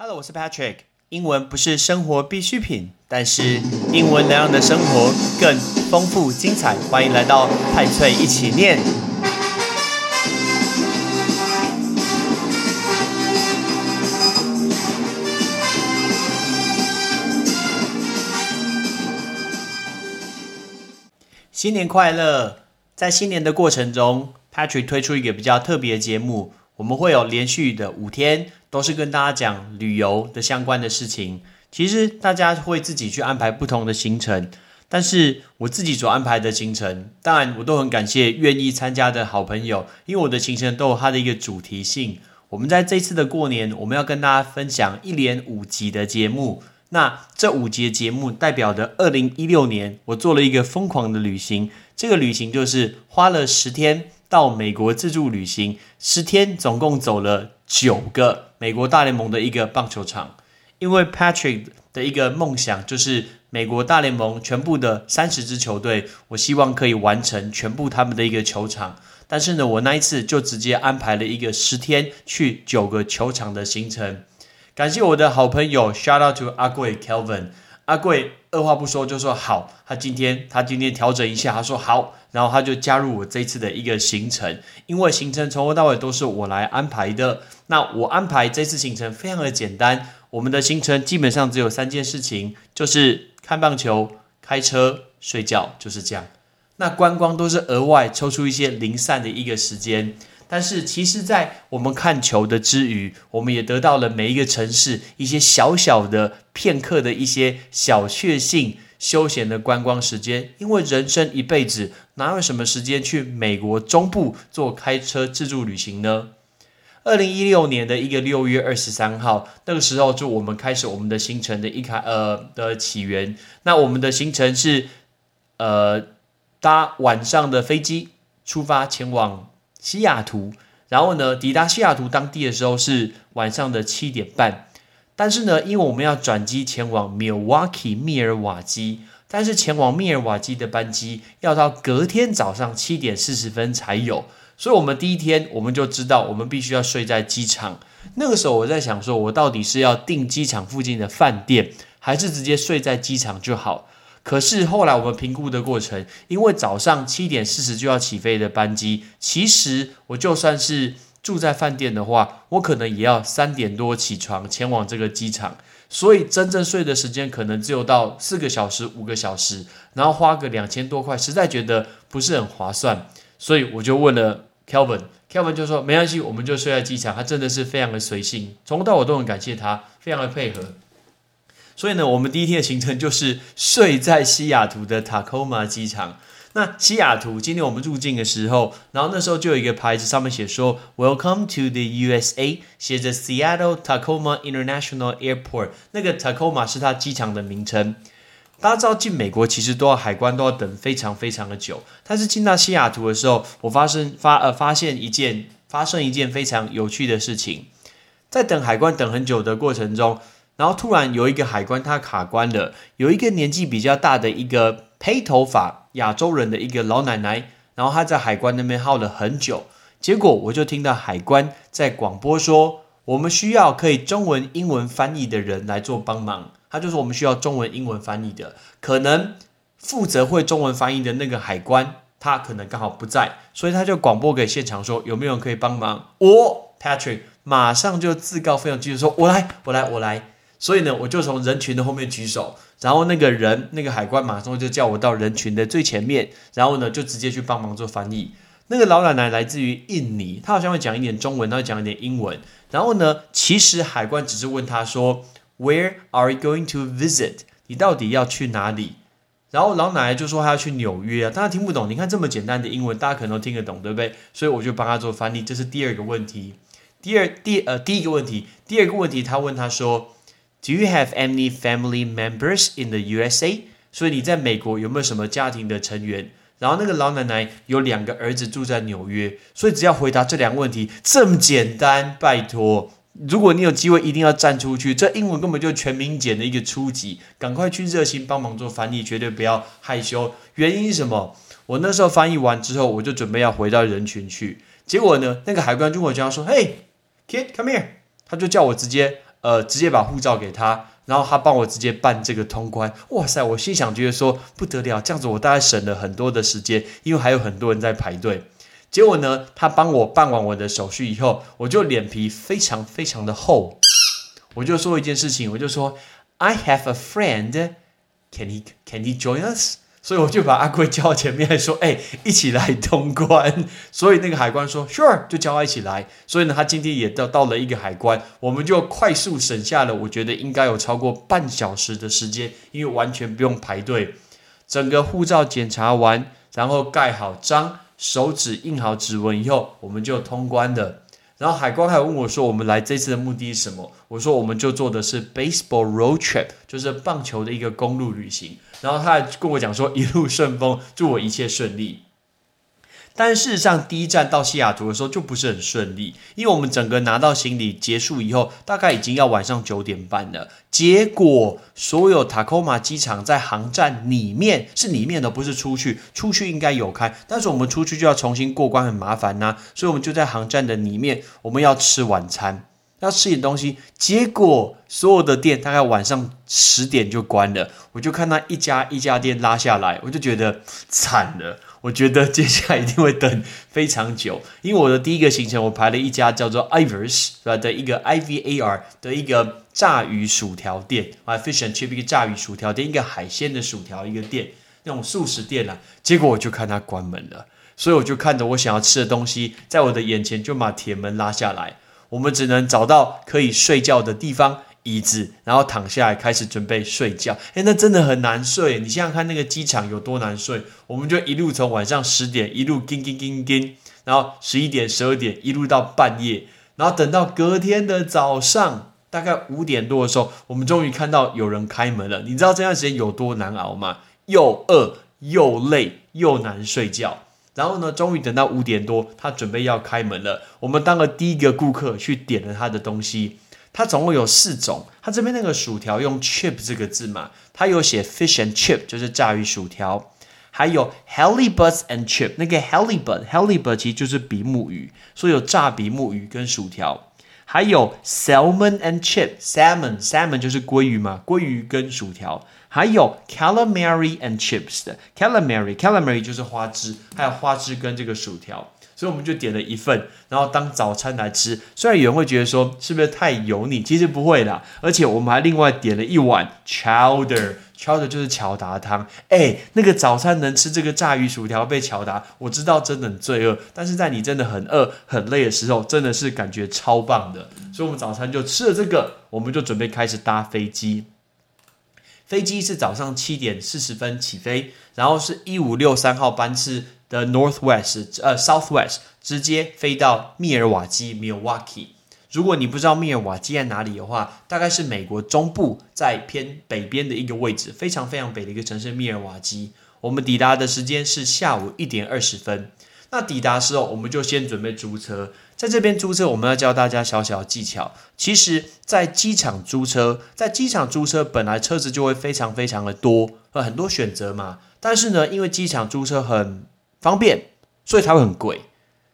Hello，我是 Patrick。英文不是生活必需品，但是英文能让你的生活更丰富精彩。欢迎来到派翠一起念。新年快乐！在新年的过程中，Patrick 推出一个比较特别的节目，我们会有连续的五天，都是跟大家讲旅游的相关的事情。其实大家会自己去安排不同的行程，但是我自己所安排的行程，当然我都很感谢愿意参加的好朋友，因为我的行程都有它的一个主题性。我们在这次的过年，我们要跟大家分享一连五集的节目。那这五节节目代表的二零一六年，我做了一个疯狂的旅行。这个旅行就是花了十天到美国自助旅行，十天总共走了九个美国大联盟的一个棒球场。因为 Patrick 的一个梦想就是美国大联盟全部的三十支球队，我希望可以完成全部他们的一个球场。但是呢，我那一次就直接安排了一个十天去九个球场的行程。感谢我的好朋友，shout out to 阿贵 Kelvin。阿贵二话不说就说好，他今天他今天调整一下，他说好，然后他就加入我这次的一个行程。因为行程从头到尾都是我来安排的。那我安排这次行程非常的简单，我们的行程基本上只有三件事情，就是看棒球、开车、睡觉，就是这样。那观光都是额外抽出一些零散的一个时间。但是，其实，在我们看球的之余，我们也得到了每一个城市一些小小的片刻的一些小确幸、休闲的观光时间。因为人生一辈子，哪有什么时间去美国中部做开车自助旅行呢？二零一六年的一个六月二十三号，那个时候就我们开始我们的行程的一开呃的起源。那我们的行程是呃搭晚上的飞机出发前往。西雅图，然后呢，抵达西雅图当地的时候是晚上的七点半。但是呢，因为我们要转机前往 Milwaukee 密尔瓦基，但是前往密尔瓦基的班机要到隔天早上七点四十分才有，所以我们第一天我们就知道我们必须要睡在机场。那个时候我在想，说我到底是要订机场附近的饭店，还是直接睡在机场就好？可是后来我们评估的过程，因为早上七点四十就要起飞的班机，其实我就算是住在饭店的话，我可能也要三点多起床前往这个机场，所以真正睡的时间可能只有到四个小时、五个小时，然后花个两千多块，实在觉得不是很划算，所以我就问了 Kelvin，Kelvin 就说没关系，我们就睡在机场，他真的是非常的随性，从头到尾都很感谢他，非常的配合。所以呢，我们第一天的行程就是睡在西雅图的 Tacoma 机场。那西雅图，今天我们入境的时候，然后那时候就有一个牌子，上面写说 “Welcome to the USA”，写着 Seattle Tacoma International Airport。那个 Tacoma 是它机场的名称。大家知道进美国其实都要海关都要等非常非常的久，但是进到西雅图的时候，我发生发呃发现一件发生一件非常有趣的事情，在等海关等很久的过程中。然后突然有一个海关，他卡关了。有一个年纪比较大的一个黑头发亚洲人的一个老奶奶，然后她在海关那边耗了很久。结果我就听到海关在广播说：“我们需要可以中文、英文翻译的人来做帮忙。”他就说：“我们需要中文、英文翻译的，可能负责会中文翻译的那个海关，他可能刚好不在，所以他就广播给现场说：有没有人可以帮忙？我 Patrick 马上就自告奋勇，继续说：我来，我来，我来。”所以呢，我就从人群的后面举手，然后那个人，那个海关马上就叫我到人群的最前面，然后呢，就直接去帮忙做翻译。那个老奶奶来自于印尼，她好像会讲一点中文，她会讲一点英文。然后呢，其实海关只是问她说：“Where are you going to visit？你到底要去哪里？”然后老奶奶就说她要去纽约啊，大家听不懂。你看这么简单的英文，大家可能都听得懂，对不对？所以我就帮她做翻译。这是第二个问题。第二第呃第一个问题，第二个问题，他问他说。Do you have any family members in the USA？所以你在美国有没有什么家庭的成员？然后那个老奶奶有两个儿子住在纽约，所以只要回答这两个问题，这么简单，拜托！如果你有机会，一定要站出去。这英文根本就全民检的一个初级，赶快去热心帮忙做翻译，绝对不要害羞。原因是什么？我那时候翻译完之后，我就准备要回到人群去，结果呢，那个海关就跟我讲说：“Hey, kid, come here。”他就叫我直接。呃直接把护照给他，然后他帮我直接办这个通关。哇塞，我心想觉得说不得了，这样子我大概省了很多的时间，因为还有很多人在排队。结果呢，他帮我办完我的手续以后，我就脸皮非常非常的厚，我就说一件事情，我就说 I have a friend。Can he can he join us？所以我就把阿贵叫到前面说：“哎，一起来通关。”所以那个海关说：“Sure，就叫他一起来。”所以呢，他今天也到到了一个海关，我们就快速省下了，我觉得应该有超过半小时的时间，因为完全不用排队。整个护照检查完，然后盖好章，手指印好指纹以后，我们就通关了。然后海关还问我说：“我们来这次的目的是什么？”我说：“我们就做的是 baseball road trip，就是棒球的一个公路旅行。”然后他还跟我讲说：“一路顺风，祝我一切顺利。”但事实上，第一站到西雅图的时候就不是很顺利，因为我们整个拿到行李结束以后，大概已经要晚上九点半了。结果，所有塔科马机场在航站里面是里面的，不是出去。出去应该有开，但是我们出去就要重新过关，很麻烦呐。所以我们就在航站的里面，我们要吃晚餐，要吃点东西。结果，所有的店大概晚上十点就关了，我就看到一家一家店拉下来，我就觉得惨了。我觉得接下来一定会等非常久，因为我的第一个行程我排了一家叫做 Ivers 的一个 I V A R 的一个炸鱼薯条店啊，Fish and Chip 一个炸鱼薯条店，一个海鲜的薯条一个店，那种素食店啊。结果我就看它关门了，所以我就看着我想要吃的东西在我的眼前就把铁门拉下来，我们只能找到可以睡觉的地方。椅子，然后躺下来开始准备睡觉。哎，那真的很难睡。你想想看，那个机场有多难睡？我们就一路从晚上十点一路叮叮叮叮，然后十一点、十二点一路到半夜，然后等到隔天的早上大概五点多的时候，我们终于看到有人开门了。你知道这段时间有多难熬吗？又饿又累又难睡觉。然后呢，终于等到五点多，他准备要开门了。我们当了第一个顾客去点了他的东西。它总共有四种，它这边那个薯条用 chip 这个字嘛，它有写 fish and chip，就是炸鱼薯条，还有 h e l i b u t and chip，那个 h e l i b u t h e l i b u t 其实就是比目鱼，所以有炸比目鱼跟薯条，还有 salmon and chip，salmon salmon 就是鲑鱼嘛，鲑鱼跟薯条，还有 calamari and chips 的 calamari calamari 就是花枝，还有花枝跟这个薯条。所以我们就点了一份，然后当早餐来吃。虽然有人会觉得说是不是太油腻，其实不会啦。而且我们还另外点了一碗 chowder，chowder 就是乔达汤。哎，那个早餐能吃这个炸鱼薯条被乔达，我知道真的很罪恶。但是在你真的很饿很累的时候，真的是感觉超棒的。所以我们早餐就吃了这个，我们就准备开始搭飞机。飞机是早上七点四十分起飞，然后是一五六三号班次。的 Northwest 呃 Southwest 直接飞到密尔瓦基 Milwaukee。如果你不知道密尔瓦基在哪里的话，大概是美国中部在偏北边的一个位置，非常非常北的一个城市密尔瓦基。我们抵达的时间是下午一点二十分。那抵达时候，我们就先准备租车。在这边租车，我们要教大家小小技巧。其实，在机场租车，在机场租车本来车子就会非常非常的多，呃，很多选择嘛。但是呢，因为机场租车很方便，所以才会很贵。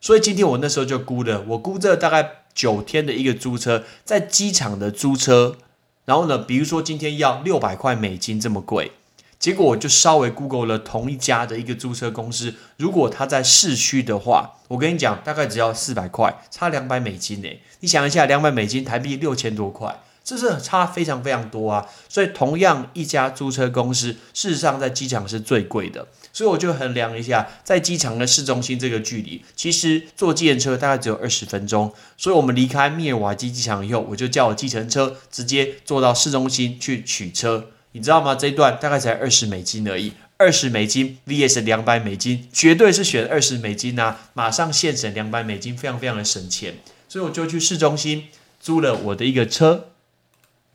所以今天我那时候就估了，我估这大概九天的一个租车，在机场的租车，然后呢，比如说今天要六百块美金这么贵，结果我就稍微 Google 了同一家的一个租车公司，如果他在市区的话，我跟你讲，大概只要四百块，差两百美金呢。你想一下，两百美金台币六千多块。这是差非常非常多啊，所以同样一家租车公司，事实上在机场是最贵的。所以我就衡量一下，在机场的市中心这个距离，其实坐计程车大概只有二十分钟。所以我们离开密尔瓦基机场以后，我就叫我计程车直接坐到市中心去取车。你知道吗？这一段大概才二十美金而已，二十美金 vs 两百美金，绝对是选二十美金啊！马上现省两百美金，非常非常的省钱。所以我就去市中心租了我的一个车。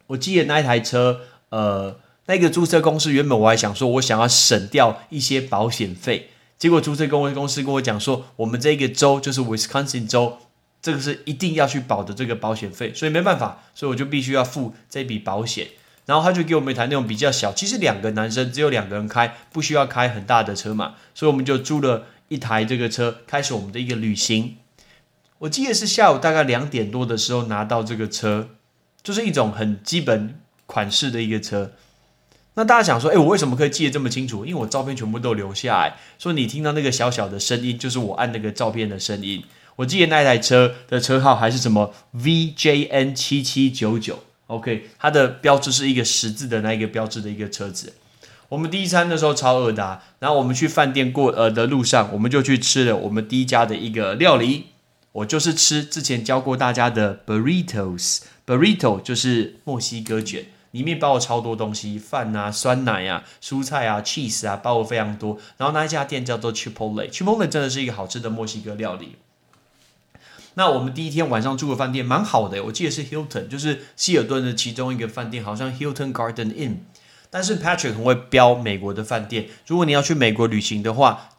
我记得那一台车，呃，那个租车公司原本我还想说，我想要省掉一些保险费，结果租车公公司跟我讲说，我们这个州就是 Wisconsin 州，这个是一定要去保的这个保险费，所以没办法，所以我就必须要付这笔保险。然后他就给我们一台那种比较小，其实两个男生只有两个人开，不需要开很大的车嘛，所以我们就租了一台这个车，开始我们的一个旅行。我记得是下午大概两点多的时候拿到这个车。就是一种很基本款式的一个车。那大家想说，哎，我为什么可以记得这么清楚？因为我照片全部都留下来，说你听到那个小小的声音，就是我按那个照片的声音。我记得那台车的车号还是什么 VJN 七七九九，OK，它的标志是一个十字的那一个标志的一个车子。我们第一餐的时候超饿的，然后我们去饭店过呃的路上，我们就去吃了我们第一家的一个料理。我就是吃之前教过大家的 burritos，burrito 就是墨西哥卷。里面包了超多东西，饭啊、酸奶啊、蔬菜啊、cheese 啊，包了非常多。然后那一家店叫做 Chipotle，Chipotle 真的是一个好吃的墨西哥料理。那我们第一天晚上住的饭店蛮好的，我记得是 Hilton，就是希尔顿的其中一个饭店，好像 Hilton Garden Inn。但是 Patrick 很会标美国的饭店，如果你要去美国旅行的话，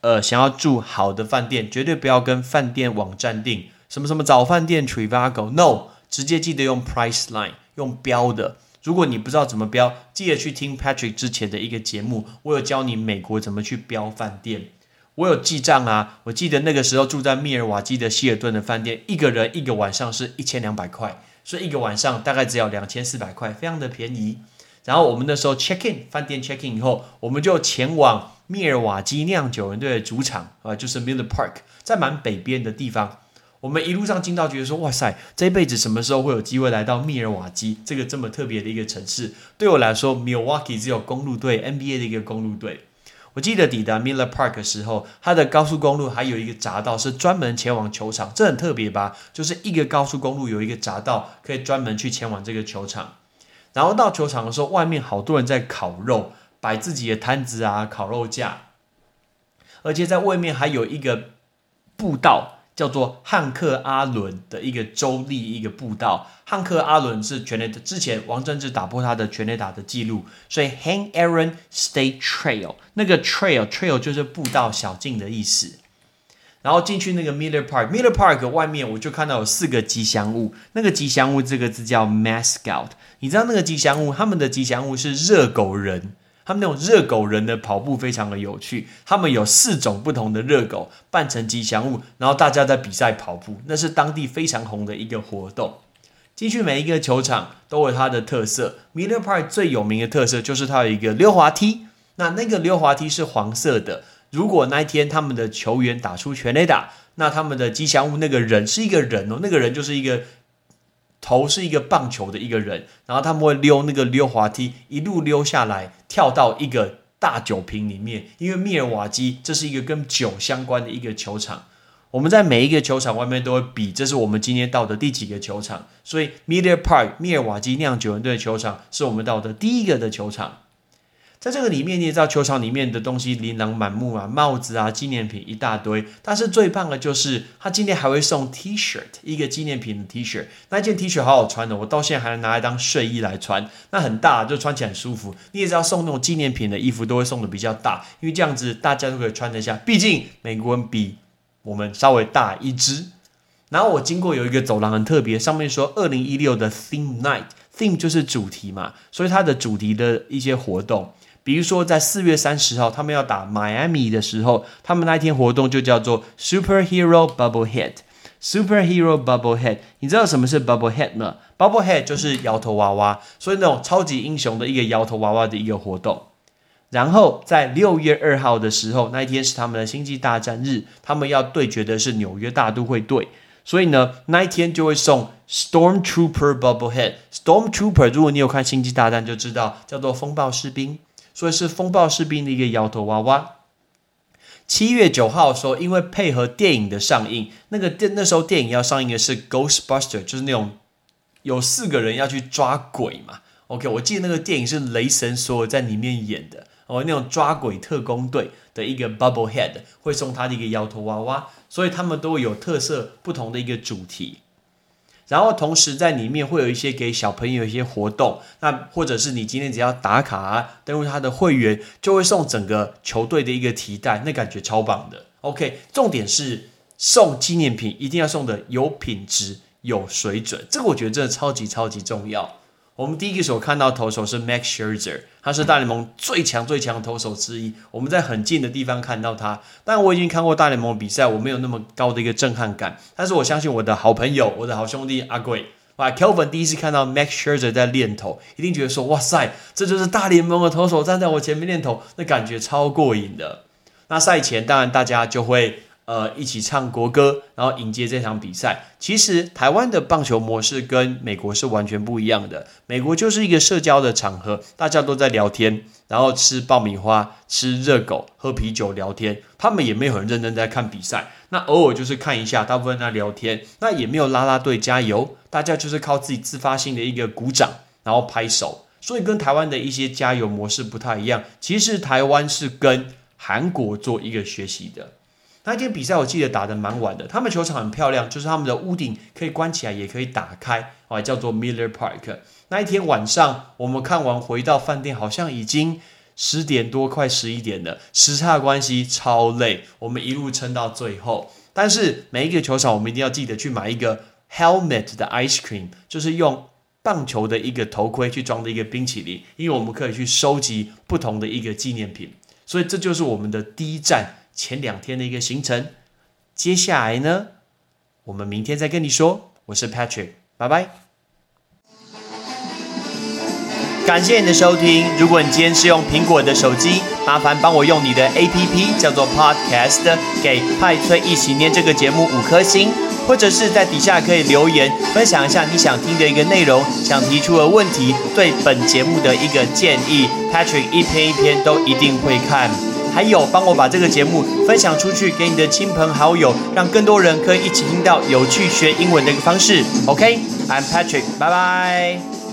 呃，想要住好的饭店，绝对不要跟饭店网站订什么什么早饭店 Trivago，No，直接记得用 Priceline，用标的。如果你不知道怎么标，记得去听 Patrick 之前的一个节目，我有教你美国怎么去标饭店。我有记账啊，我记得那个时候住在密尔瓦基的希尔顿的饭店，一个人一个晚上是一千两百块，所以一个晚上大概只要两千四百块，非常的便宜。然后我们那时候 check in 饭店 check in 以后，我们就前往密尔瓦基酿酒人队的主场啊，就是 Miller Park，在蛮北边的地方。我们一路上进到，觉得说，哇塞，这一辈子什么时候会有机会来到密尔瓦基这个这么特别的一个城市？对我来说，Milwaukee 只有公路队 NBA 的一个公路队。我记得抵达 Miller Park 的时候，它的高速公路还有一个匝道是专门前往球场，这很特别吧？就是一个高速公路有一个匝道可以专门去前往这个球场。然后到球场的时候，外面好多人在烤肉，摆自己的摊子啊，烤肉架，而且在外面还有一个步道。叫做汉克阿伦的一个州立一个步道，汉克阿伦是全垒的之前王贞治打破他的全垒打的记录，所以 Han Aaron State Trail 那个 trail trail 就是步道小径的意思。然后进去那个 Miller Park Miller Park 外面我就看到有四个吉祥物，那个吉祥物这个字叫 mascot，你知道那个吉祥物他们的吉祥物是热狗人。他们那种热狗人的跑步非常的有趣，他们有四种不同的热狗扮成吉祥物，然后大家在比赛跑步，那是当地非常红的一个活动。进去每一个球场都有它的特色，Miller Park 最有名的特色就是它有一个溜滑梯，那那个溜滑梯是黄色的。如果那一天他们的球员打出全垒打，那他们的吉祥物那个人是一个人哦，那个人就是一个。头是一个棒球的一个人，然后他们会溜那个溜滑梯，一路溜下来，跳到一个大酒瓶里面。因为密尔瓦基这是一个跟酒相关的一个球场，我们在每一个球场外面都会比，这是我们今天到的第几个球场。所以 Media Park 密尔瓦基酿酒人队的球场是我们到的第一个的球场。在这个里面，你也知道球场里面的东西琳琅满目啊，帽子啊，纪念品一大堆。但是最棒的就是他今天还会送 T 恤，一个纪念品的 T 恤。那件 T 恤好好穿的，我到现在还能拿来当睡衣来穿。那很大，就穿起来很舒服。你也知道送那种纪念品的衣服都会送的比较大，因为这样子大家都可以穿得下。毕竟美国人比我们稍微大一只。然后我经过有一个走廊很特别，上面说二零一六的 Theme Night，Theme 就是主题嘛，所以它的主题的一些活动。比如说，在四月三十号，他们要打 Miami 的时候，他们那一天活动就叫做 Superhero Bubble Head。Superhero Bubble Head，你知道什么是 Bubble Head 吗？Bubble Head 就是摇头娃娃，所以那种超级英雄的一个摇头娃娃的一个活动。然后在六月二号的时候，那一天是他们的星际大战日，他们要对决的是纽约大都会队，所以呢，那一天就会送 Stormtrooper Bubble Head。Stormtrooper，如果你有看星际大战，就知道叫做风暴士兵。所以是风暴士兵的一个摇头娃娃。七月九号的时候，因为配合电影的上映，那个电那时候电影要上映的是 Ghostbuster，就是那种有四个人要去抓鬼嘛。OK，我记得那个电影是雷神所有在里面演的哦，那种抓鬼特工队的一个 Bubble Head 会送他的一个摇头娃娃，所以他们都有特色不同的一个主题。然后同时在里面会有一些给小朋友一些活动，那或者是你今天只要打卡啊登入他的会员，就会送整个球队的一个提袋，那感觉超棒的。OK，重点是送纪念品一定要送的有品质、有水准，这个我觉得真的超级超级重要。我们第一个所看到投手是 Max Scherzer，他是大联盟最强最强投手之一。我们在很近的地方看到他，但我已经看过大联盟比赛，我没有那么高的一个震撼感。但是我相信我的好朋友，我的好兄弟阿贵，哇，Kelvin 第一次看到 Max Scherzer 在练投，一定觉得说：“哇塞，这就是大联盟的投手站在我前面练投，那感觉超过瘾的。”那赛前当然大家就会。呃，一起唱国歌，然后迎接这场比赛。其实台湾的棒球模式跟美国是完全不一样的。美国就是一个社交的场合，大家都在聊天，然后吃爆米花、吃热狗、喝啤酒、聊天。他们也没有很认真在看比赛，那偶尔就是看一下，大部分在聊天。那也没有拉拉队加油，大家就是靠自己自发性的一个鼓掌，然后拍手。所以跟台湾的一些加油模式不太一样。其实台湾是跟韩国做一个学习的。那一天比赛，我记得打得蛮晚的。他们球场很漂亮，就是他们的屋顶可以关起来，也可以打开，哦，叫做 Miller Park。那一天晚上，我们看完回到饭店，好像已经十点多，快十一点了。时差关系超累，我们一路撑到最后。但是每一个球场，我们一定要记得去买一个 helmet 的 ice cream，就是用棒球的一个头盔去装的一个冰淇淋，因为我们可以去收集不同的一个纪念品。所以这就是我们的第一站。前两天的一个行程，接下来呢，我们明天再跟你说。我是 Patrick，拜拜。感谢你的收听。如果你今天是用苹果的手机，麻烦帮我用你的 APP 叫做 Podcast，给派崔一起念这个节目五颗星，或者是在底下可以留言分享一下你想听的一个内容，想提出的问题，对本节目的一个建议，Patrick 一篇一篇都一定会看。还有，帮我把这个节目分享出去，给你的亲朋好友，让更多人可以一起听到有趣学英文的一个方式。OK，I'm Patrick，拜拜。